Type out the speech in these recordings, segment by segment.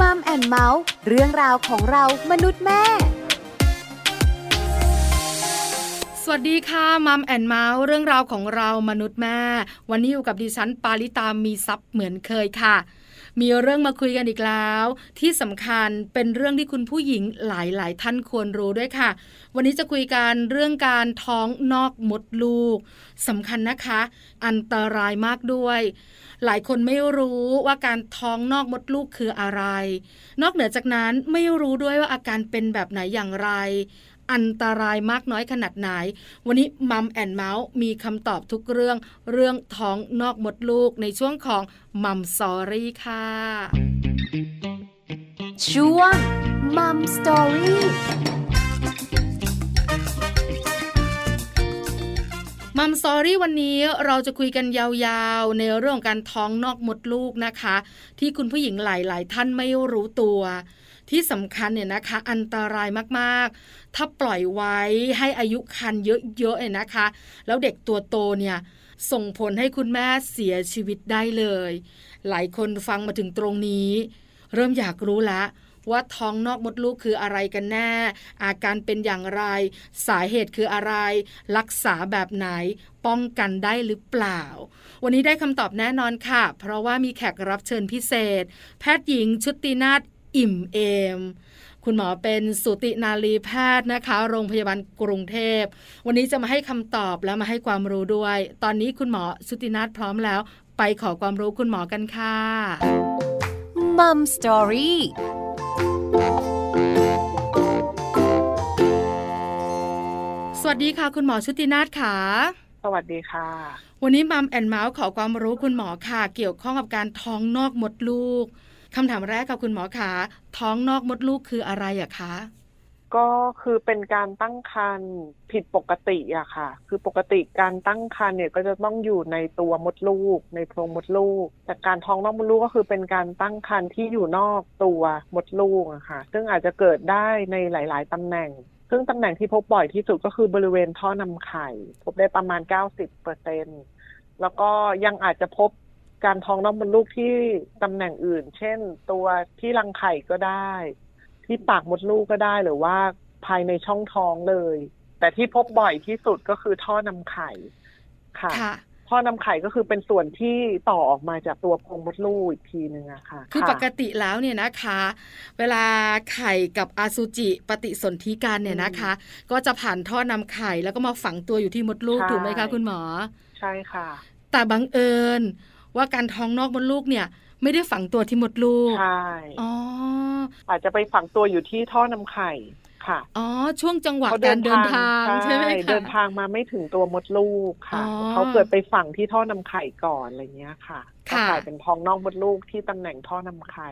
Mum and เมาท์เรื่องราวของเรามนุษย์แม่ สวัสดีค่ะ Mum and เมาท์เรื่องราวของเรามนุษย์แม่ วันนี้อยู่กับดิฉัน ปาริตามีซัพ์เหมือนเคยค่ะมีเรื่องมาคุยกันอีกแล้ว ที่สำคัญเป็นเรื่องที่คุณผู้หญิงหลาย ๆ ท่านควรรู้ด้วยค่ะ วันนี้จะคุยกันเรื่องการท้องนอกมดลูกสำคัญนะคะ อันตรายมากด้วย หลายคนไม่รู้ว่าการท้องนอกมดลูกคืออะไร นอกเหนือจากนั้นไม่รู้ด้วยว่าอาการเป็นแบบไหนอย่างไร อันตรายมากน้อยขนาดไหน วันนี้ Mum and เมาท์มีคำตอบทุกเรื่องเรื่องท้องนอกมดลูกในช่วงของ Mum Story ค่ะ ช่วง Mum Story มัมสอรี่วันนี้เราจะคุยกันยาวๆ ในเรื่องของการท้องนอกมดลูกนะคะ ที่คุณผู้หญิงหลายๆ ท่านไม่รู้ตัว ที่สำคัญเนี่ยนะคะ อันตรายมากๆ ถ้าปล่อยไว้ให้อายุคันเยอะๆเนี่ยนะคะ แล้วเด็กตัวโตเนี่ยส่งผลให้คุณแม่เสียชีวิตได้เลย หลายคนฟังมาถึงตรงนี้ เริ่มอยากรู้แล้ว ว่าท้องนอกมดลูกคืออะไรกันแน่ อาการเป็นอย่างไร สาเหตุคืออะไร รักษาแบบไหน ป้องกันได้หรือเปล่า วันนี้ได้คำตอบแน่นอนค่ะ เพราะว่ามีแขกรับเชิญพิเศษ แพทย์หญิงชุตินาฏอิ่มเอมคุณหมอเป็นสูตินารีแพทย์นะคะ โรงพยาบาลกรุงเทพ วันนี้จะมาให้คำตอบและมาให้ความรู้ด้วย ตอนนี้คุณหมอสุตินาฏพร้อมแล้ว ไปขอความรู้คุณหมอกันค่ะมัมสตอรี่ สวัสดีค่ะ คุณหมอชุตินาฏค่ะ สวัสดีค่ะ วันนี้มัมแอนเมาส์ขอความรู้คุณหมอค่ะ เกี่ยวข้องกับการท้องนอกมดลูกคำถามแรกกับคุณหมอค่ะ ท้องนอกมดลูกคืออะไรอะคะ ก็คือเป็นการตั้งครรภ์ผิดปกติอะค่ะ คือปกติการตั้งครรภ์เนี่ยก็จะต้องอยู่ในตัวมดลูก ในโพรงมดลูก แต่การท้องนอกมดลูกก็คือเป็นการตั้งครรภ์ที่อยู่นอกตัวมดลูกอะค่ะ ซึ่งอาจจะเกิดได้ในหลาย ๆตำแหน่ง ซึ่งตำแหน่งที่พบบ่อยที่สุดก็คือบริเวณท่อนำไข่ พบได้ประมาณ 90เปอร์เซ็นแล้วก็ยังอาจจะพบการท้องนอกมดลูกที่ตำแหน่งอื่น เช่น ตัวที่รังไข่ก็ได้ ที่ปากมดลูกก็ได้หรือว่าภายในช่องท้องเลย แต่ที่พบบ่อยที่สุดก็คือท่อนำไข่ค่ะค่ะท่อนำไข่ก็คือเป็นส่วนที่ต่อออกมาจากตัวโพรงมดลูกอีกทีหนึ่งอะค่ะ คือปกติแล้วเนี่ยนะคะ เวลาไข่กับอาซูจิปฏิสนธิกันเนี่ยนะคะ ก็จะผ่านท่อนำไข่แล้วก็มาฝังตัวอยู่ที่มดลูกถูกไหมคะคุณหมอ ใช่ค่ะ แต่บังเอิญว่าการท้องนอกมดลูกเนี่ย ไม่ได้ฝังตัวที่มดลูกใช่อ๋ออาจจะไปฝังตัวอยู่ที่ท่อนำไข่ค่ะอ๋อช่วงจังหวะเขาการเดินทางใช่ไหมคะเดินทางมาไม่ถึงตัวมดลูกค่ะอ๋อเขาเกิดไปฝังที่ท่อนำไข่ก่อนอะไรเงี้ยค่ะก็ค่ะกลายเป็นท้องนอกมดลูกที่ตำแหน่งท่อนำไข่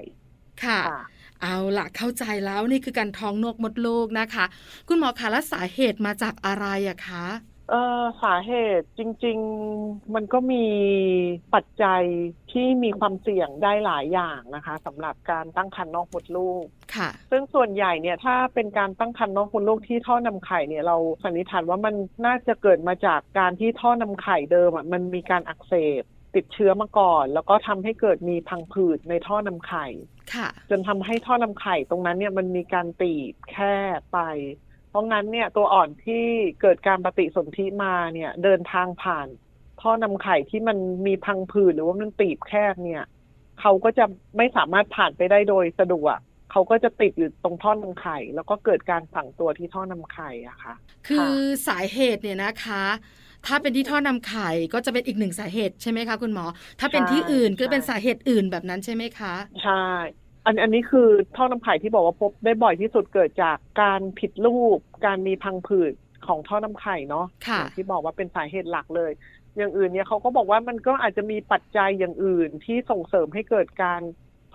ค่ะค่ะ เอาละเข้าใจแล้วนี่คือการท้องนอกมดลูกนะคะ คุณหมอคะแล้วสาเหตุมาจากอะไรอะคะ เออสาเหตุจริง ๆ มันก็มีปัจจัยที่มีความเสี่ยงได้หลายอย่างนะคะสำหรับการตั้งครรภ์นอกมดลูก ค่ะ ซึ่งส่วนใหญ่เนี่ยถ้าเป็นการตั้งครรภ์นอกมดลูกที่ท่อนำไข่เนี่ยเราสันนิษฐานว่ามันน่าจะเกิดมาจากการที่ท่อนำไข่เดิมอะมันมีการอักเสบติดเชื้อมาก่อน แล้วก็ทำให้เกิดมีพังผืดในท่อนำไข่ ค่ะ จนทำให้ท่อนำไข่ตรงนั้นเนี่ยมันมีการตีบแค่ไป เพราะงั้นเนี่ยตัวอ่อนที่เกิดการปฏิสนธิมาเนี่ย เดินทางผ่านท่อนำไข่ที่มันมีพังผืดหรือว่ามันตีบแคบเนี่ย เขาก็จะไม่สามารถผ่านไปได้โดยสะดวกเขาก็จะติดอยู่ตรงท่อนำไข่ แล้วก็เกิดการฝังตัวที่ท่อนำไข่อะค่ะ คือสาเหตุเนี่ยนะคะ ถ้าเป็นที่ท่อนำไข่ก็จะเป็นอีกหนึ่งสาเหตุใช่ไหมคะคุณหมอ ถ้าเป็นที่อื่นก็เป็นสาเหตุอื่นแบบนั้นใช่ไหมคะ ใช่ อันอันนี้คือท่อนำไข่ที่บอกว่าพบได้บ่อยที่สุดเกิดจากการผิดรูป การมีพังผืดของท่อนำไข่เนาะค่ะอย่างที่บอกว่าเป็นสาเหตุหลักเลย อย่างอื่นเนี่ยเขาก็บอกว่ามันก็อาจจะมีปัจจัยอย่างอื่นที่ส่งเสริมให้เกิดการ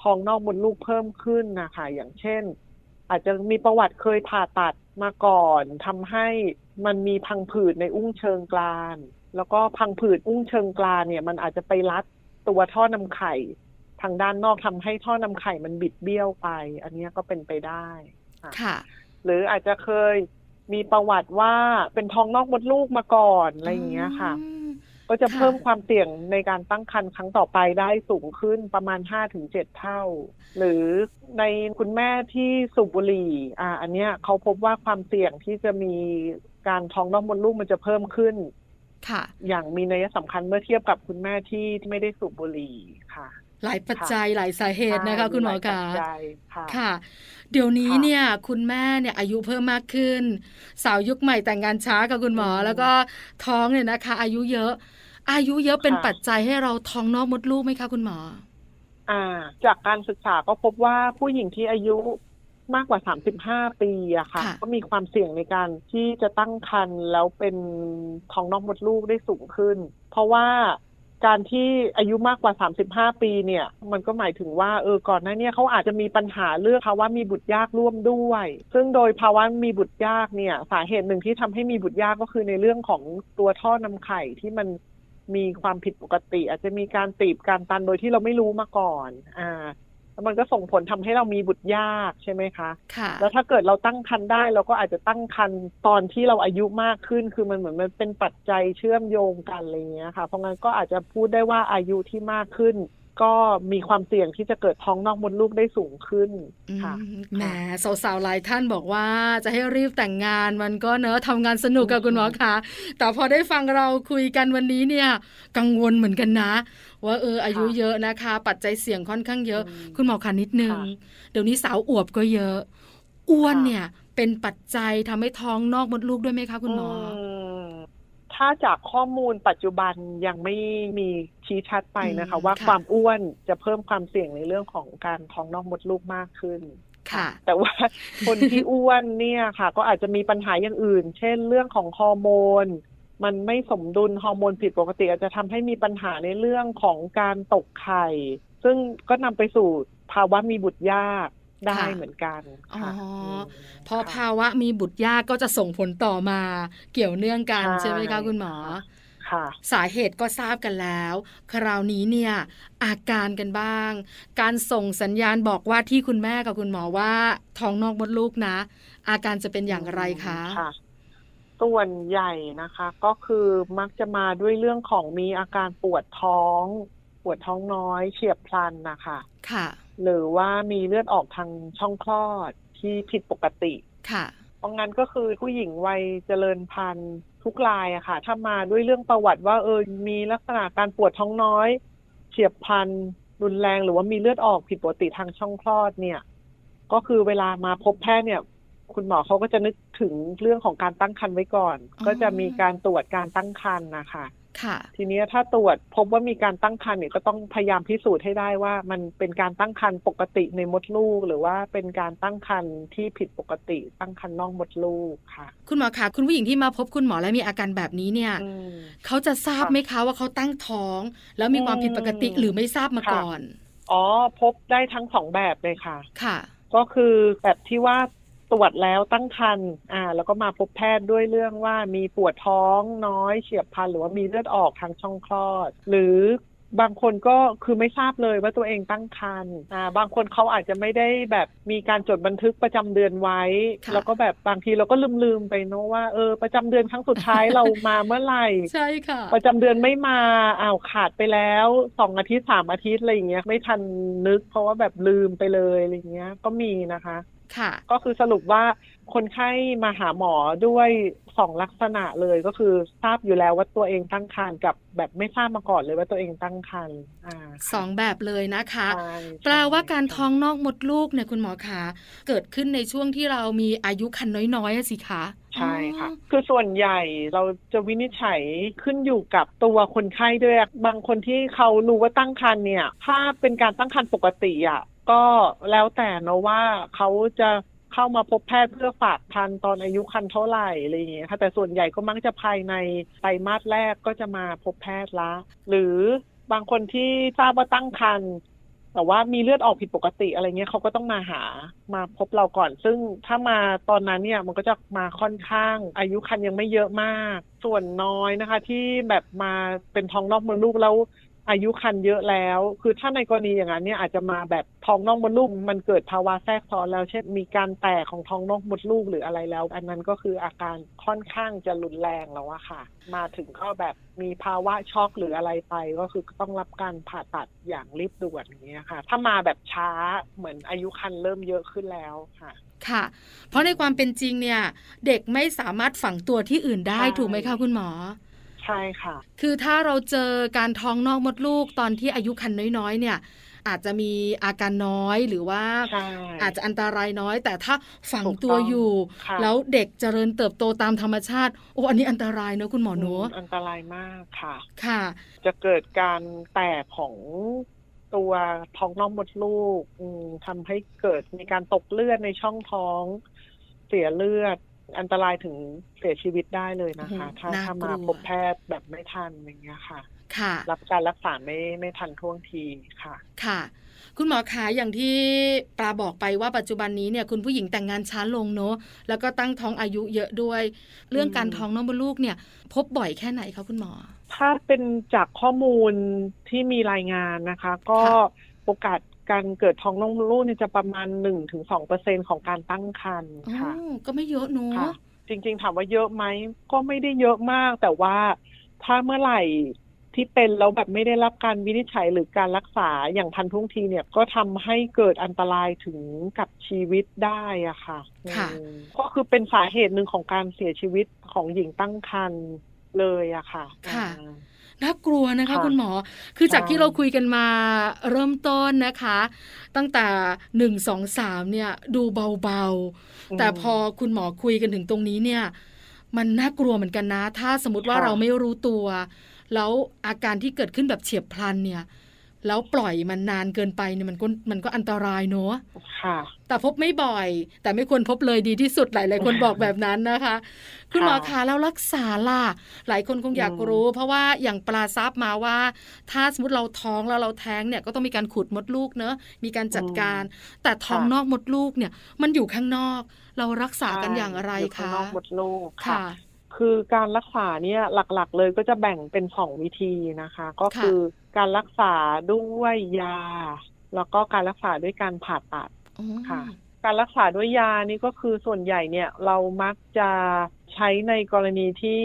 ท้องนอกมดลูกเพิ่มขึ้นนะคะอย่างเช่น อาจจะมีประวัติเคยผ่าตัดมาก่อนทำให้มันมีพังผืดในอุ้งเชิงกราน แล้วก็พังผืดอุ้งเชิงกรานเนี่ย มันอาจจะไปรัดตัวท่อนำไข่ ทางด้านนอกทำให้ท่อนำไข่มันบิดเบี้ยวไป อันเนี้ยก็เป็นไปได้ค่ะ หรืออาจจะเคยมีประวัติว่าเป็นท้องนอกมดลูกมาก่อนอะไรอย่างเงี้ยค่ะอืมก็จะเพิ่มความเสี่ยงในการตั้งครรภ์ครั้งต่อไปได้สูงขึ้นประมาณ5-7ถึงเท่า หรือในคุณแม่ที่สูบบุหรี่อ่า อันเนี้ยเขาพบว่าความเสี่ยงที่จะมีการท้องนอกมดลูกมันจะเพิ่มขึ้น ค่ะ อย่างมีนัยสำคัญเมื่อเทียบกับคุณแม่ที่ไม่ได้สูบบุหรี่ค่ะ หลายปัจจัยหลายสาเหตุนะคะ คุณหมอใช่คะหลายปัจจัยค่ะค่ะ เดี๋ยวนี้ค่ะเนี่ยคุณแม่เนี่ยอายุเพิ่มมากขึ้น สาวยุคใหม่แต่งงานช้ากับคุณหมออืมแล้วก็ท้องเนี่ยนะคะ อายุเยอะ อายุเยอะเป็นค่ะปัจจัยให้เราท้องนอกมดลูกไหมคะคุณหมอ อ่า จากการศึกษาก็พบว่าผู้หญิงที่อายุมากกว่า 35 ปีอะค่ะค่ะก็มีความเสี่ยงในการที่จะตั้งครรภ์แล้วเป็นท้องนอกมดลูกได้สูงขึ้น เพราะว่า การที่อายุมากกว่า 35 ปีเนี่ย มันก็หมายถึงว่าเออก่อนหน้าเนี้เขาอาจจะมีปัญหาเรื่องภาวะมีบุตรยากร่วมด้วย ซึ่งโดยภาวะมีบุตรยากเนี่ย สาเหตุหนึ่งที่ทำให้มีบุตรยากก็คือในเรื่องของตัวท่อนำไข่ที่มันมีความผิดปกติ อาจจะมีการตีบการตันโดยที่เราไม่รู้มาก่อน อ่า แล้วมันก็ส่งผลทำให้เรามีบุตรยากใช่ไหมคะค่ะแล้วถ้าเกิดเราตั้งครรภ์ได้เราก็อาจจะตั้งครรภ์ตอนที่เราอายุมากขึ้น คือมันเหมือนมันเป็นปัจจัยเชื่อมโยงกันอะไรเงี้ยค่ะ เพราะงั้นก็อาจจะพูดได้ว่าอายุที่มากขึ้น ก็มีความเสี่ยงที่จะเกิดท้องนอกมดลูกได้สูงขึ้นค่ะอืมแหมสาวๆหลายท่านบอกว่าจะให้รีบแต่งงานมันก็เนอะทำงานสนุกกับคุณหมอคะแต่พอได้ฟังเราคุยกันวันนี้เนี่ย กังวลเหมือนกันนะ ว่าเอออายุเยอะนะคะ ปัจจัยเสี่ยงค่อนข้างเยอะอืมคุณหมอคะนิดนึงค่ะเดี๋ยวนี้สาวอวบก็เยอะอ้วนค่ะเนี่ย เป็นปัจจัยทำให้ท้องนอกมดลูกด้วยไหมคะคุณหมออม ถ้าจากข้อมูลปัจจุบันยังไม่มีชี้ชัดไปนะคะอืมว่าค่ะความอ้วนจะเพิ่มความเสี่ยงในเรื่องของการท้องนอกมดลูกมากขึ้นค่ะ แต่ว่าคนที่อ้วนเนี่ยค่ะ ก็อาจจะมีปัญหาอย่างอื่น เช่นเรื่องของฮอร์โมน มันไม่สมดุลฮอร์โมนผิดปกติ อาจจะทำให้มีปัญหาในเรื่องของการตกไข่ ซึ่งก็นำไปสู่ภาวะมีบุตรยาก ได้ค่ะเหมือนกันค่ะอ๋อมพอค่ะภาวะมีบุตรยากก็จะส่งผลต่อมาเกี่ยวเนื่องกันใช่ใช่ไหมคะคุณหมอค่ะสาเหตุก็ทราบกันแล้ว คราวนี้เนี่ย อาการกันบ้าง การส่งสัญญาณบอกว่าที่คุณแม่กับคุณหมอว่าท้องนอกมดลูกนะ อาการจะเป็นอย่างไรคะค่ะส่วนใหญ่นะคะ ก็คือมักจะมาด้วยเรื่องของมีอาการปวดท้อง ปวดท้องน้อยเฉียบพลันนะคะค่ะ หรือว่ามีเลือดออกทางช่องคลอดที่ผิดปกติค่ะเพราะงั้นก็คือผู้หญิงวัยเจริญพันธุ์ทุกรายอะค่ะ ถ้ามาด้วยเรื่องประวัติว่าเออมีลักษณะการปวดท้องน้อย เฉียบพลันรุนแรงหรือว่ามีเลือดออกผิดปกติทางช่องคลอดเนี่ย ก็คือเวลามาพบแพทย์เนี่ย คุณหมอเขาก็จะนึกถึงเรื่องของการตั้งครรภ์ไว้ก่อนอ๋อก็จะมีการตรวจการตั้งครรภ์นะคะ ค่ะ ทีนี้ถ้าตรวจพบว่ามีการตั้งครรภ์เนี่ยก็ต้องพยายามพิสูจน์ให้ได้ว่า มันเป็นการตั้งครรภ์ปกติในมดลูก หรือว่าเป็นการตั้งครรภ์ที่ผิดปกติ ตั้งครรภ์นอกมดลูกค่ะ คุณหมอคะคุณผู้หญิงที่มาพบคุณหมอและมีอาการแบบนี้เนี่ยอืมเขาจะทราบไหมคะว่าเขาตั้งท้อง แล้วมีความผิดปกติอืมหรือไม่ทราบมาค่ะก่อน อ๋อพบได้ทั้งสองแบบเลยค่ะ ค่ะก็คือแบบที่ว่า ตรวจแล้วตั้งครรภ์อ่า แล้วก็มาพบแพทย์ด้วยเรื่องว่ามีปวดท้องน้อยเฉียบพลันหรือว่ามีเลือดออกทางช่องคลอด หรือบางคนก็คือไม่ทราบเลยว่าตัวเองตั้งครรภ์อ่าบางคนเขาอาจจะไม่ได้แบบมีการจดบันทึกประจำเดือนไว้ค่ะแล้วก็แบบบางทีเราก็ลืมๆไปเนอะว่าเออประจำเดือนครั้งสุดท้ายเรามาเมื่อไหร่ใช่ค่ะ ประจำเดือนไม่มาอ้าวขาดไปแล้วสองอาทิตย์สามอาทิตย์อะไรอย่างเงี้ยไม่ทันนึกเพราะว่าแบบลืมไปเลยอะไรอย่างเงี้ยก็มีนะคะค่ะ ก็คือสรุปว่าคนไข้มาหาหมอด้วยสองลักษณะเลยก็คือทราบอยู่แล้วว่าตัวเองตั้งครรภ์กับแบบไม่ทราบมาก่อนเลยว่าตัวเองตั้งครรภ์อ่าสองแบบเลยนะคะใช่แปลว่าการใช่ท้องนอกมดลูกเนี่ยคุณหมอคะเกิดขึ้นในช่วงที่เรามีอายุคันน้อยๆอะสิคะ ใช่ค่ะ คือส่วนใหญ่เราจะวินิจฉัยขึ้นอยู่กับตัวคนไข้ด้วย บางคนที่เขารู้ว่าตั้งครรภ์เนี่ย ถ้าเป็นการตั้งครรภ์ปกติอะก็แล้วแต่เนะว่าเขาจะเข้ามาพบแพทย์เพื่อฝากคันตอนอายุคันเท่าไหร่อะไรอย่างเงี้ยค่ะแต่ส่วนใหญ่ก็มักจะภายในไตรมาสแรกก็จะมาพบแพทย์ละ หรือบางคนที่ทราบว่าตั้งครรภ์ แต่ว่ามีเลือดออกผิดปกติอะไรเงี้ยเขาก็ต้องมาหามาพบเราก่อน ซึ่งถ้ามาตอนนั้นเนี่ยมันก็จะมาค่อนข้าง อายุคันยังไม่เยอะมาก ส่วนน้อยนะคะ ที่แบบมาเป็นท้องนอกมดลูกแล้ว อายุคันเยอะแล้ว คือถ้าในกรณีอย่างนั้นเนี่ยอาจจะมาแบบท้องน่องมดลูกมันเกิดภาวะแทรกซ้อนแล้ว เช่นมีการแตกของท้องน่องมดลูกหรืออะไรแล้ว อันนั้นก็คืออาการค่อนข้างจะรุนแรงแล้วอะค่ะ มาถึงก็แบบมีภาวะช็อกหรืออะไรไป ก็คือต้องรับการผ่าตัดอย่างรีบด่วนอย่างเงี้ยค่ะ ถ้ามาแบบช้าเหมือนอายุคันเริ่มเยอะขึ้นแล้วค่ะค่ะ เพราะในความเป็นจริงเนี่ย เด็กไม่สามารถฝังตัวที่อื่นได้ใช่ถูกไหมคะคุณหมอ ใช่ค่ะ คือถ้าเราเจอการท้องนอกมดลูกตอนที่อายุคันน้อยๆ เนี่ย อาจจะมีอาการน้อยหรือว่าใช่อาจจะอันตรายน้อย แต่ถ้าฝังถูกตัวต้องอยู่ค่ะแล้วเด็กเจริญเติบโตตามธรรมชาติ โอ้อันนี้อันตรายเนอะคุณหมอเนอะมอันตรายมากค่ะ ค่ะ จะเกิดการแตกของตัวท้องน่องมดลูกอืมทำให้เกิดมีการตกเลือดในช่องท้อง เสียเลือด อันตรายถึงเสียชีวิตได้เลยนะคะโอ้โหถ้าน่ากลัวถ้ามาพบแพทย์แบบไม่ทันอย่างเงี้ยค่ะ ค่ะ รับการรักษาไม่ไม่ทันท่วงทีค่ะ ค่ะ คุณหมอขาอย่างที่ปลาบอกไปว่าปัจจุบันนี้เนี่ยคุณผู้หญิงแต่งงานช้าลงเนอะแล้วก็ตั้งท้องอายุเยอะด้วย เรื่องการท้องน้องมดลูกเนี่ย พบบ่อยแค่ไหนคะคุณหมอ ถ้าเป็นจากข้อมูลที่มีรายงานนะคะ ก็ค่ะโอกาส การเกิดท้องน้องมดลูกเนี่ยจะประมาณหนึ่งถึงสองเปอร์เซ็นของการตั้งครรภ์อ๋อค่ะก็ไม่เยอะเนค่ะอะจริง ๆ ถามว่าเยอะไหมก็ไม่ได้เยอะมาก แต่ว่าถ้าเมื่อไหร่ที่เป็นแล้วแบบไม่ได้รับการวินิจฉัยหรือการรักษาอย่างทันท่วงทีเนี่ยก็ทำให้เกิดอันตรายถึงกับชีวิตได้อะค่ะค่ะอืมก็คือเป็นสาเหตุหนึ่งของการเสียชีวิตของหญิงตั้งครรภ์เลยอะค่ะ ค่ะอ่า น่ากลัวนะคะค่ะคุณหมอ คือจากใช่ที่เราคุยกันมาเริ่มต้นนะคะ ตั้งแต่หนึ่งสองสามเนี่ยดูเบาๆ แต่พอคุณหมอคุยกันถึงตรงนี้เนี่ย มันน่ากลัวเหมือนกันนะ ถ้าสมมติว่าค่ะเราไม่รู้ตัว แล้วอาการที่เกิดขึ้นแบบเฉียบพลันเนี่ย แล้วปล่อยมันนานเกินไปเนี่ยมันก็มันก็อันตรายเนอะค่ะ แต่พบไม่บ่อย แต่ไม่ควรพบเลยดีที่สุดหลายๆคนบอกแบบนั้นนะคะ คุณหมอคะแล้วรักษาล่ะ หลายคนคงอยากอืมรู้ เพราะว่าอย่างปลาซับมาว่า ถ้าสมมติเราท้องแล้วเราแท้งเนี่ยก็ต้องมีการขุดมดลูกเนอะมีการจัดการ แต่ท้องนอกมดลูกเนี่ย มันอยู่ข้างนอก เรารักษากันอย่างไรยู่ข้างคะนอกมดลูกค่ะค่ะคือการรักษาเนี่ยหลักๆ เลยก็จะแบ่งเป็นสองวิธีนะคะ ก็ค่ะคือ การรักษาด้วยยา แล้วก็การรักษาด้วยการผ่าตัดอ๋อค่ะ การรักษาด้วยยานี่ก็คือส่วนใหญ่เนี่ยเรามักจะใช้ในกรณีที่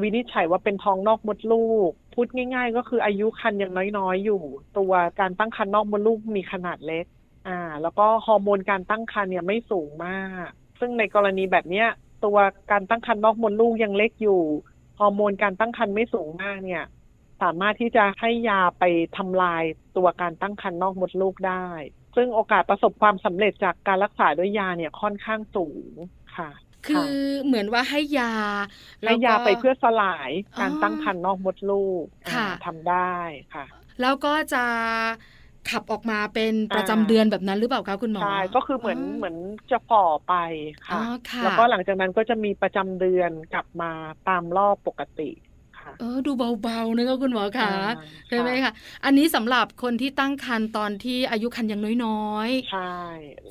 วินิจฉัยว่าเป็นท้องนอกมดลูก พูดง่าย ๆ ก็คืออายุคันยังน้อยๆอยู่ ตัวการตั้งครรภ์นอกมดลูกมีขนาดเล็ก อ่า แล้วก็ฮอร์โมนการตั้งครรภ์เนี่ยไม่สูงมาก ซึ่งในกรณีแบบเนี้ยตัวการตั้งครรภ์นอกมดลูกยังเล็กอยู่ฮอร์โมนการตั้งครรภ์ไม่สูงมากเนี่ย สามารถที่จะให้ยาไปทำลายตัวการตั้งครรภ์นอกมดลูกได้ ซึ่งโอกาสประสบความสำเร็จจากการรักษาด้วยยาเนี่ยค่อนข้างสูงค่ะ คือเหมือนว่าให้ยาแล้ให้วก็ยาไปเพื่อสลายการอ๋อตั้งครรภ์นอกมดลูกค่ะอ่าทำได้ค่ะ แล้วก็จะขับออกมาเป็นประจำอ่าเดือนแบบนั้นหรือเปล่าคะคุณหมอใช่ก็คือเหมือนอ๋อเหมือนจะฝ่อไปอ๋อค่ะค่ะ แล้วก็หลังจากนั้นก็จะมีประจำเดือนกลับมาตามรอบปกติค่ะ เออดูเบาๆนะคะคุณหมอคะอ่าใช่ไหมคะอันนี้สำหรับคนที่ตั้งครรภ์ตอนที่อายุครรภ์ยังน้อยใช่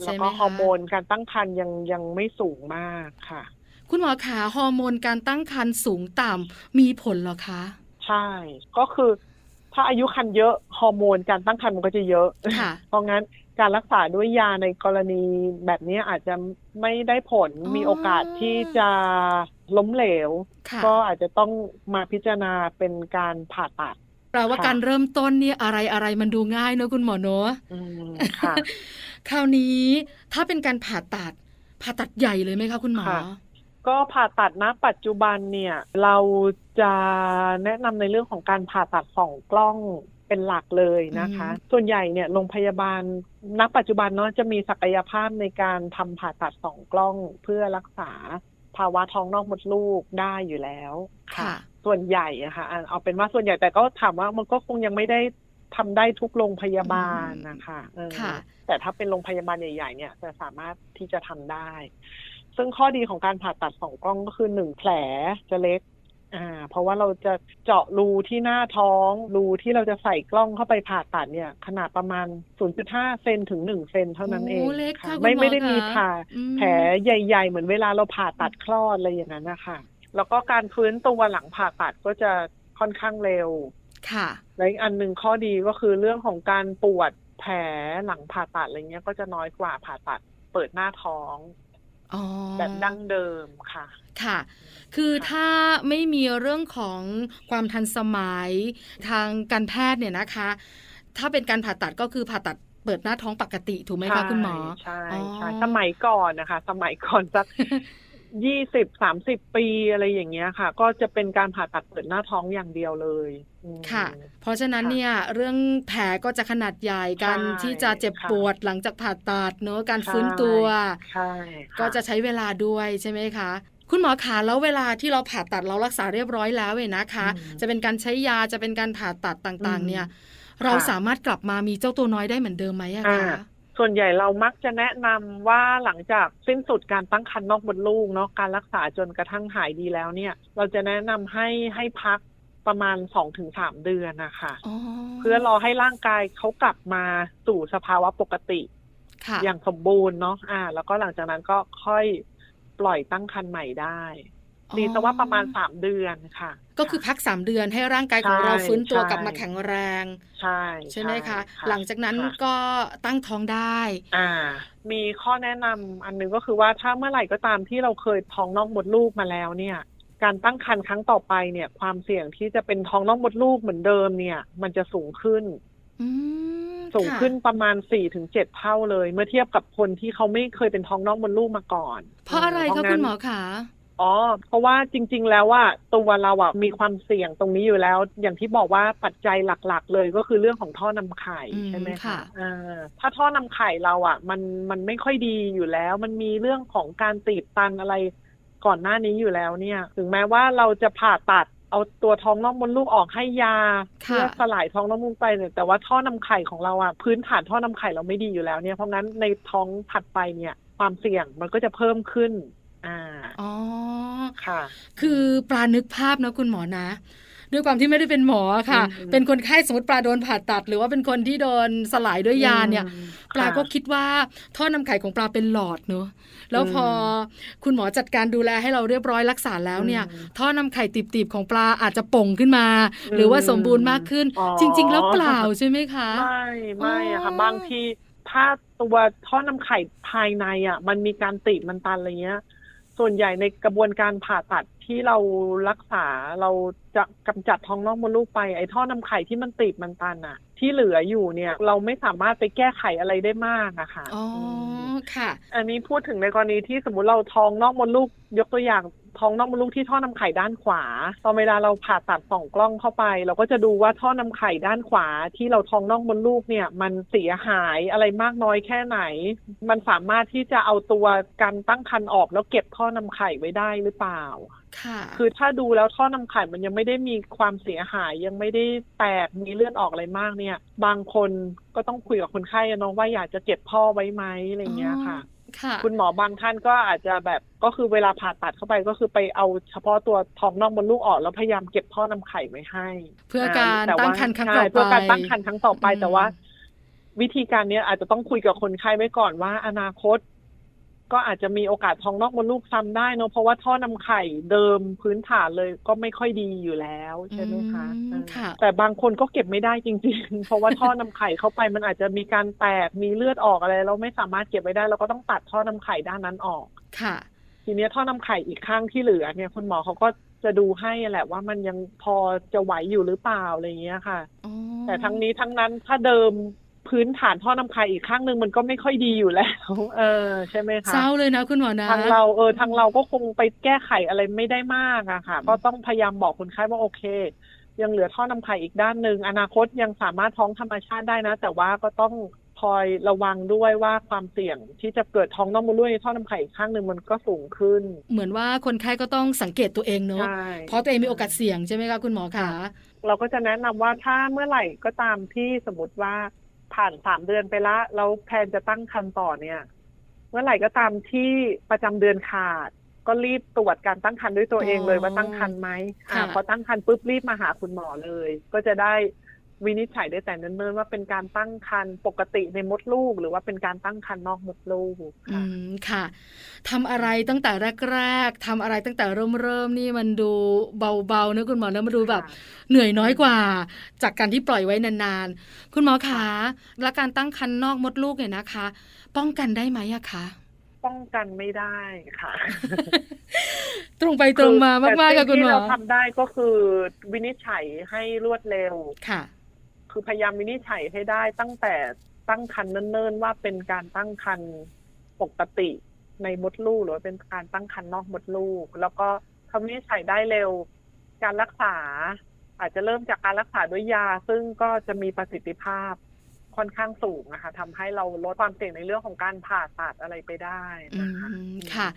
ใช่ แล้วไหมก็คะฮอร์โมนการตั้งครรภ์ยังยังไม่สูงมากค่ะๆคุณหมอขาฮอร์โมนการตั้งครรภ์สูงต่ำมีผลเหรอคะ ใช่ ก็คือ ถ้าอายุคันเยอะฮอร์โมนการตั้งครรภ์มันก็จะเยอะค่ะเพราะงั้นการรักษาด้วยยาในกรณีแบบนี้อาจจะไม่ได้ผลอ๋อมีโอกาสที่จะ ล้มเหลวค่ะก็อาจจะต้องมาพิจารณาเป็นการผ่าตัดแปลว่าค่ะการเริ่มต้นเนี่ยอะไรอะไรมันดูง่ายเนอะคุณหมอเนอะอืมค่ะคราวนี้ถ้าเป็นการผ่าตัดผ่าตัดใหญ่เลยไหมคะคุณหมอค่ะก็ผ่าตัดณปัจจุบันเนี่ย เราจะแนะนำในเรื่องของการผ่าตัดสองกล้องเป็นหลักเลยนะคะ ส่วนใหญ่เนี่ยโรงพยาบาลณปัจจุบันเนาะจะมีศักยภาพในการทำผ่าตัดสองกล้องเพื่อรักษา ภาวะท้องนอกมดลูกได้อยู่แล้วค่ะ ส่วนใหญ่อะค่ะอะเอาเป็นว่าส่วนใหญ่แต่ก็ถามว่ามันก็คงยังไม่ได้ทำได้ทุกโรงพยาบาลนะคะเออค่ะแต่ถ้าเป็นโรงพยาบาลใหญ่ ๆ เนี่ย จะสามารถที่จะทำได้ ซึ่งข้อดีของการผ่าตัดสองกล้องก็คือหนึ่งแผลจะเล็ก อ่าเพราะว่าเราจะเจาะรูที่หน้าท้อง รูที่เราจะใส่กล้องเข้าไปผ่าตัดเนี่ย ขนาดประมาณ 0.5 เซนถึง 1 เซนเท่านั้นเองโอ้เล็กค่ะค่ะคุณไม่หมอไม่ได้มีคะผ่าอืมแผลใหญ่ ๆ เหมือนเวลาเราผ่าตัดคลอดอะไรอย่างนั้นนะคะแล้วก็การฟื้นตัวหลังผ่าตัดก็จะค่อนข้างเร็วค่ะ และอีกอันหนึ่งข้อดีก็คือเรื่องของการปวดแผลหลังผ่าตัดอะไรเงี้ยก็จะน้อยกว่าผ่าตัดเปิดหน้าท้องอ๋อ แบบดั้งเดิมค่ะ ค่ะ คือค่ะถ้าไม่มีเรื่องของความทันสมัยทางการแพทย์เนี่ยนะคะ ถ้าเป็นการผ่าตัดก็คือผ่าตัดเปิดหน้าท้องปกติถูกไหมคะคุณหมอ ใช่อ๋อใช่สมัยก่อนนะคะ สมัยก่อนสัก ยี่สิบสามสิบปีอะไรอย่างเงี้ยค่ะ ก็จะเป็นการผ่าตัดเปิดหน้าท้องอย่างเดียวเลยอืมค่ะ เพราะฉะนั้นค่ะเนี่ยเรื่องแผลก็จะขนาดใหญ่การใช่ที่จะเจ็บค่ะปวดหลังจากผ่าตัดเนอะการฟื้นตัวใช่ค่ก็จะใช้เวลาด้วยใช่ไหมคะคุณหมอขาแล้วเวลาที่เราผ่าตัดเรารักษาเรียบร้อยแล้วเว้ยนะคะอืมจะเป็นการใช้ยาจะเป็นการผ่าตัดต่างๆ เนี่ย เราค่ะสามารถกลับมามีเจ้าตัวน้อยได้เหมือนเดิมไหมอะอ่าคะ ส่วนใหญ่เรามักจะแนะนำว่าหลังจากสิ้นสุดการตั้งครรภ์นอกมดลูกเนาะการรักษาจนกระทั่งหายดีแล้วเนี่ย เราจะแนะนำให้ให้พักประมาณสองถึงสามเดือนนะคะอ๋อเพื่อรอให้ร่างกายเขากลับมาสู่สภาวะปกติค่ะอย่างสมบูรณ์เนาะอ่า แล้วก็หลังจากนั้นก็ค่อยปล่อยตั้งครรภ์ใหม่ได้ ดีแต่ว่าประมาณสามเดือนค่ะ ก็คือพักสามเดือนให้ร่างกายของใช่เราฟื้นตัวใช่กลับมาแข็งแรง ใช่ใช่ไหมคะะหลังจากนั้นค่ะก็ตั้งท้องได้ อ่า มีข้อแนะนำอันหนึงก็คือว่าถ้าเมื่อไหร่ก็ตามที่เราเคยท้องนอกมดลูกมาแล้วเนี่ยการตั้งครรภ์ครั้งต่อไปเนี่ย ความเสี่ยงที่จะเป็นท้องนอกมดลูกเหมือนเดิมเนี่ย มันจะสูงขึ้นอืมสูงค่ะขึ้นประมาณสี่ถึงเจ็ดเท่าเลย เมื่อเทียบกับคนที่เขาไม่เคยเป็นท้องนอกมดลูกมาก่อน เพราะอะไรเพคะราะงั้นคุณหมอขา อ๋อ เพราะว่าจริง ๆ แล้วว่าตัวเราอะมีความเสี่ยงตรงนี้อยู่แล้ว อย่างที่บอกว่าปัจจัยหลักๆ เลยก็คือเรื่องของท่อนำไข่อืมใช่ไหมค่ะคะอ่าถ้าท่อนำไข่เราอะ มันมันไม่ค่อยดีอยู่แล้ว มันมีเรื่องของการตีบตันอะไรก่อนหน้านี้อยู่แล้วเนี่ย ถึงแม้ว่าเราจะผ่าตัดเอาตัวท้องนอกมดลูกออกให้ยาค่ะเพื่อสลายท้องนอกมดลูกไปเนี่ยแต่ว่าท่อนำไข่ของเราอะพื้นฐานท่อนำไข่เราไม่ดีอยู่แล้วเนี่ยเพราะงั้นในท้องถัดไปเนี่ย ความเสี่ยงมันก็จะเพิ่มขึ้น อ่าอ๋อ ค่ะ คือปลานึกภาพนะคุณหมอนะด้วยความที่ไม่ได้เป็นหมอค่ะอืมเป็นคนไข้สมมติปลาโดนผ่าตัด หรือว่าเป็นคนที่โดนสลายด้วยยาเนี่ยอืมปลาค่ะก็คิดว่าท่อนำไข่ของปลาเป็นหลอดเนอะแล้วอืมพอคุณหมอจัดการดูแลให้เราเรียบร้อยรักษาแล้วเนี่ยอืมท่อนำไข่ตีบๆของปลาอาจจะป่งขึ้นมา หรือว่าสมบูรณ์มากขึ้นอ๋อจริง ๆ แล้วเปล่าใช่ไหมคะ ไม่ไม่อะค่ะอ๋อบางทีถ้าตัวท่อนำไข่ภายในอะ มันมีการตีบมันตันอะไรเงี้ย ส่วนใหญ่ในกระบวนการผ่าตัดที่เรารักษาเราจะกำจัดท้องนอกมดลูกไปไอ้ท่อนำไข่ที่มันตีบมันตันอะที่เหลืออยู่เนี่ย เราไม่สามารถไปแก้ไขอะไรได้มากอะค่ะอ๋อมค่ะ อันนี้พูดถึงในกรณีที่สมมุติเราท้องนอกมดลูกยกตัวอย่าง ท้องนอกมดลูกที่ท่อนำไข่ด้านขวา ตอนเวลาเราผ่าตัดส่องกล้องเข้าไป เราก็จะดูว่าท่อนำไข่ด้านขวา ที่เราท้องนอกมดลูกเนี่ยมันเสียหายอะไรมากน้อยแค่ไหน มันสามารถที่จะเอาตัวการตั้งครรภ์ออกแล้วเก็บท่อนำไข่ไว้ได้หรือเปล่าค่ะคือถ้าดูแล้วท่อนำไข่มันยังไม่ได้มีความเสียหายยังไม่ได้แตกมีเลือดออกอะไรมากเนี่ย บางคนก็ต้องคุยกับคนไข้อะเนาะว่าอยากจะเก็บพ่อไว้ไหมอะไรเงี้ยค่ะ ค่ะคุณหมอบางท่านก็อาจจะแบบก็คือเวลาผ่าตัดเข้าไปก็คือไปเอาเฉพาะตัวท้องน่องมดลูกออกแล้วพยายามเก็บท่อนำไข่ไว้ให้ เพื่อการแต่ตั้ว่างครรภ์ครั้งใช่ต่อไปเพื่อการตั้งครรภ์ครั้งต่อไปอืมแต่ว่า วิธีการเนี้ยอาจจะต้องคุยกับคนไข้ไว้ก่อนว่า อนาคต ก็อาจจะมีโอกาสท้องนอกมดลูกซ้ำได้เนอะเพราะว่าท่อนำไข่เดิมพื้นฐานเลยก็ไม่ค่อยดีอยู่แล้วใช่ไหมคะอืมเออค่ะแต่บางคนก็เก็บไม่ได้จริง ๆ เพราะว่าท่อนำไข่เข้าไปมันอาจจะมีการแตกมีเลือดออกอะไรเราไม่สามารถเก็บไว้ได้เราก็ต้องตัดท่อนำไข่ด้านนั้นออกค่ะ ทีเนี้ยท่อนำไข่อีกข้างที่เหลือเนี่ยคุณหมอเขาก็จะดูให้แหละว่ามันยังพอจะไหวอยู่หรือเปล่าอะไรอย่างเงี้ยค่ะอ๋อแต่ทั้งนี้ทั้งนั้นถ้าเดิม พื้นฐานท่อนำไข่อีกข้างหนึ่งมันก็ไม่ค่อยดีอยู่แล้ว เออ ใช่ไหมคะเศร้าเลยนะคุณหมอนะทางเราเออทางเราก็คงไปแก้ไขอะไรไม่ได้มากอะค่ะ ก็ต้องพยายามบอกคนไข้ว่าโอเค ยังเหลือท่อนำไข่อีกด้านหนึ่งอนาคตยังสามารถท้องธรรมชาติได้นะ แต่ว่าก็ต้องคอยระวังด้วยว่าความเสี่ยงที่จะเกิดท้องน้องมดลูกในท่อนำไข่อีกข้างหนึ่งมันก็สูงขึ้น เหมือนว่าคนไข้ก็ต้องสังเกตตัวเองเนอะใช่เพราะตัวเองมีโอกาสเสี่ยงใช่ไหมคะคุณหมอคะเราก็จะแนะนำว่าถ้าเมื่อไหร่ก็ตามที่สมมติว่า ผ่านสามเดือนไปละแล้วแพลนจะตั้งครรภ์ต่อเนี่ย เมื่อไหร่ก็ตามที่ประจำเดือนขาด ก็รีบตรวจการตั้งครรภ์ด้วยตัวเองเลยว่าตั้งครรภ์ไหมอ่าพอตั้งครรภ์ปุ๊บรีบมาหาคุณหมอเลย ก็จะได้ วินิจฉัยได้แต่เนิ่นๆว่าเป็นการตั้งครรภ์ปกติในมดลูก หรือว่าเป็นการตั้งครรภ์นอกมดลูกอืค่ะมค่ะทำอะไรตั้งแต่แรกๆทำอะไรตั้งแต่เริ่มเริ่มๆนี่มันดูเบาๆนะคุณหมอนะมันดูแบบ เหนื่อยน้อยกว่า จากการที่ปล่อยไว้นานๆ คุณหมอคะและการตั้งครรภ์นอกมดลูกเนี่ยนะคะ ป้องกันได้ไหมอะคะป้องกันไม่ได้ค่ะ ตรงไปตรงมามากๆแต่ค่ะคุณหมที่อเราทำได้ก็คือวินิจฉัยให้รวดเร็วค่ะ คือพยายามวินิจฉัยให้ได้ตั้งแต่ตั้งครรภ์เนิ่นๆ ว่าเป็นการตั้งครรภ์ปกติในมดลูกหรือว่าเป็นการตั้งครรภ์นอกมดลูก แล้วก็ถ้าวินิจฉัยได้เร็วการรักษา อาจจะเริ่มจากการรักษาด้วยยา ซึ่งก็จะมีประสิทธิภาพค่อนข้างสูงนะคะทำให้เราลดความเสี่ยงในเรื่องของการผ่าตัดอะไรไปได้อืนะคะมค่ะ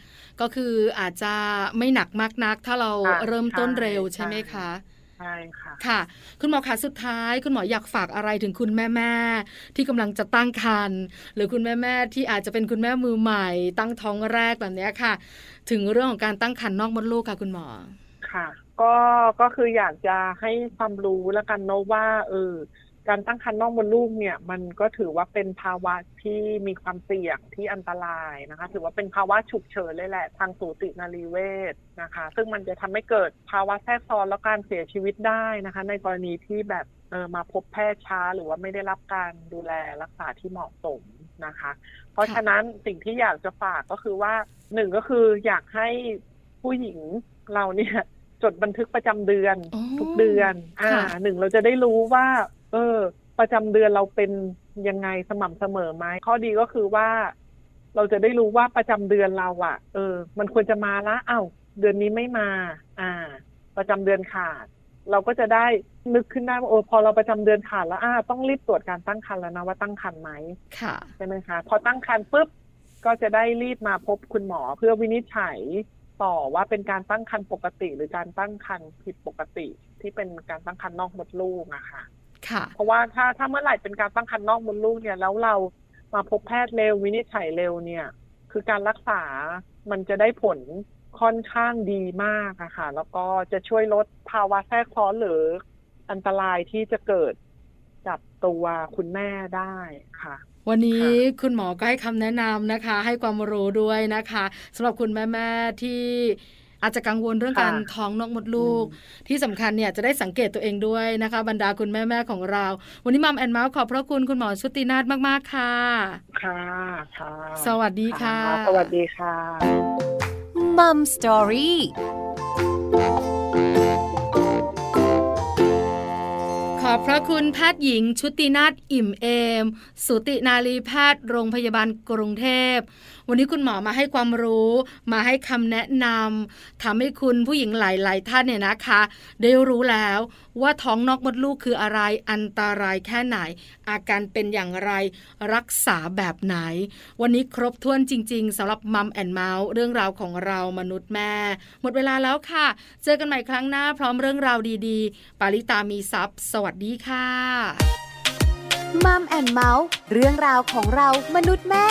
ก็คืออาจจะไม่หนักมากนัก ถ้าเราค่ะเริ่มต้นใช่เร็วใช่ไหมใช่คะ ใช่ค่ะค่ะ คุณหมอคะสุดท้าย คุณหมออยากฝากอะไรถึงคุณแม่แม่ๆที่กำลังจะตั้งครรภ์หรือคุณแม่แม่ๆที่อาจจะเป็นคุณแม่มือใหม่ ตั้งท้องแรกแบบเนี้ยค่ะ ถึงเรื่องของการตั้งครรภ์นอกมดลูกค่ะ คุณหมอค่ะ ก็ก็คืออยากจะให้ความรู้แล้วกันเนอะว่าเออ การตั้งครรภ์นอกมดลูกเนี่ย มันก็ถือว่าเป็นภาวะที่มีความเสี่ยงที่อันตรายนะคะ ถือว่าเป็นภาวะฉุกเฉินเลยแหละ ทางสูตินารีเวชนะคะ ซึ่งมันจะทำให้เกิดภาวะแทรกซ้อนและการเสียชีวิตได้นะคะ ในกรณีที่แบบเออมาพบแพทย์ช้าหรือว่าไม่ได้รับการดูแลรักษาที่เหมาะสมนะคะ เพราะฉะนั้นสิ่งที่อยากจะฝากก็คือว่าหนึ่งก็คืออยากให้ผู้หญิงเราเนี่ยจดบันทึกประจำเดือนอ๋อทุกเดือน อ่าค่ะหนึ่งเราจะได้รู้ว่าเออ ประจำเดือนเราเป็นยังไงสม่ำเสมอไหมข้อดีก็คือว่า เราจะได้รู้ว่าประจำเดือนเราอะ่ะ เออ มันควรจะมาละอ้าวเดือนนี้ไม่มา อ่า ประจำเดือนขาด เราก็จะได้นึกขึ้นได้ว่าโอ้พอเราประจำเดือนขาดแล้วอ่าต้องรีบตรวจการตั้งครรภ์แล้วนะว่าตั้งครรภ์ไหมค่ะใช่ไหมคะพอตั้งครรภ์ปุ๊บก็จะได้รีบมาพบคุณหมอเพื่อวินิจฉัยต่อว่าเป็นการตั้งครรภ์ปกติ หรือการตั้งครรภ์ผิดปกติ ที่เป็นการตั้งครรภ์นอกมดลูกอะค่ะค่ะ เพราะว่าถ้าถ้าเมื่อไหร่เป็นการตั้งครรภ์นอกมดลูกเนี่ย แล้วเรามาพบแพทย์เร็ววินิจฉัยเร็วเนี่ย คือการรักษามันจะได้ผลค่อนข้างดีมากอะค่ะ แล้วก็จะช่วยลดภาวะแทรกซ้อนหรืออันตรายที่จะเกิดกับตัวคุณแม่ได้ค่ะวันนี้คุณหมอก็ให้คำแนะนำนะคะ ให้ความรู้ด้วยนะคะสำหรับคุณแม่ๆที่ อาจจะกังวลเรื่องค่ะการท้องนอกมดลูก ที่สำคัญเนี่ยจะได้สังเกตตัวเองด้วยนะคะ บรรดาคุณแม่ๆของเรา วันนี้ Mom and Mouth ขอบพระคุณคุณหมอชุตินาถมากๆค่ะ ค่ะค่ะ สวัสดีค่ะ สวัสดีค่ะ Mom Story ขอบพระคุณแพทย์หญิงชุตินาถอิ่มเอม สูตินรีแพทย์โรงพยาบาลกรุงเทพ วันนี้คุณหมอมาให้ความรู้ มาให้คำแนะนำทำให้คุณผู้หญิงหลายๆ ท่านเนี่ยนะคะ ได้รู้แล้วว่าท้องนอกมดลูกคืออะไรอันตรายแค่ไหน อาการเป็นอย่างไรรักษาแบบไหน วันนี้ครบถ้วนจริง ๆสำหรับ Mom and Mouth เรื่องราวของเรามนุษย์แม่ หมดเวลาแล้วค่ะ เจอกันใหม่ครั้งหน้าพร้อมเรื่องราวดีๆ ปาริตามีซัพ์สวัสดีค่ะ Mom and Mouth เรื่องราวของเรามนุษย์แม่